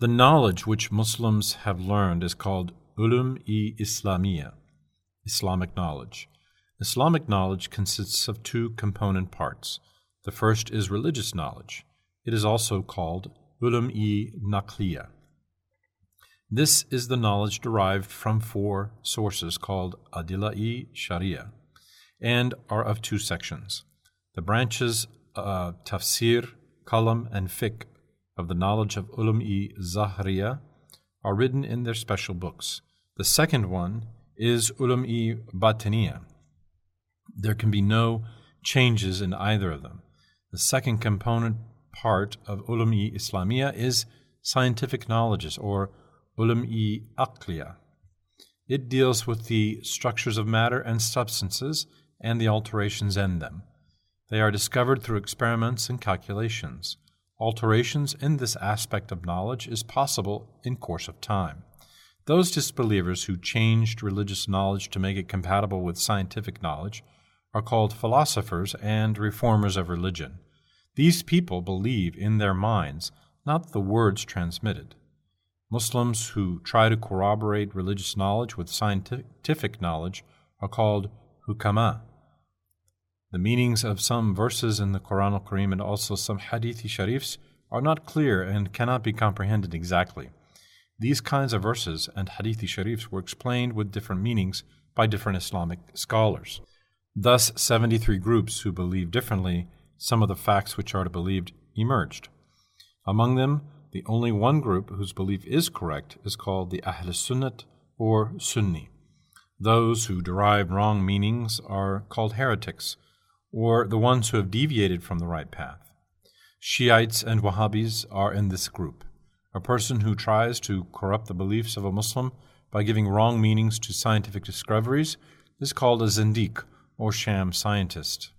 The knowledge which Muslims have learned is called ulum-i Islamiyya, Islamic knowledge. Islamic knowledge consists of two component parts. The first is religious knowledge. It is also called ulum-i Naqliya. This is the knowledge derived from four sources called Adila-i Sharia and are of two sections. The branches uh, Tafsir, Kalam, and Fiqh of the knowledge of ulum-i Zahriya are written in their special books. The second one is ulum-i Batiniya. There can be no changes in either of them. The second component part of ulum-i Islamiyya is scientific knowledges or ulum-i Aqliya. It deals with the structures of matter and substances and the alterations in them. They are discovered through experiments and calculations. Alterations in this aspect of knowledge is possible in course of time. Those disbelievers who changed religious knowledge to make it compatible with scientific knowledge are called philosophers and reformers of religion. These people believe in their minds, not the words transmitted. Muslims who try to corroborate religious knowledge with scientific knowledge are called hukama. The meanings of some verses in the Quran al Karim and also some hadithi sharifs are not clear and cannot be comprehended exactly. These kinds of verses and hadithi sharifs were explained with different meanings by different Islamic scholars. Thus, 73 groups who believe differently some of the facts which are to be believed emerged. Among them, the only one group whose belief is correct is called the Ahl Sunnat or Sunni. Those who derive wrong meanings are called heretics, or the ones who have deviated from the right path. Shiites and Wahhabis are in this group. A person who tries to corrupt the beliefs of a Muslim by giving wrong meanings to scientific discoveries is called a zindiq or sham scientist.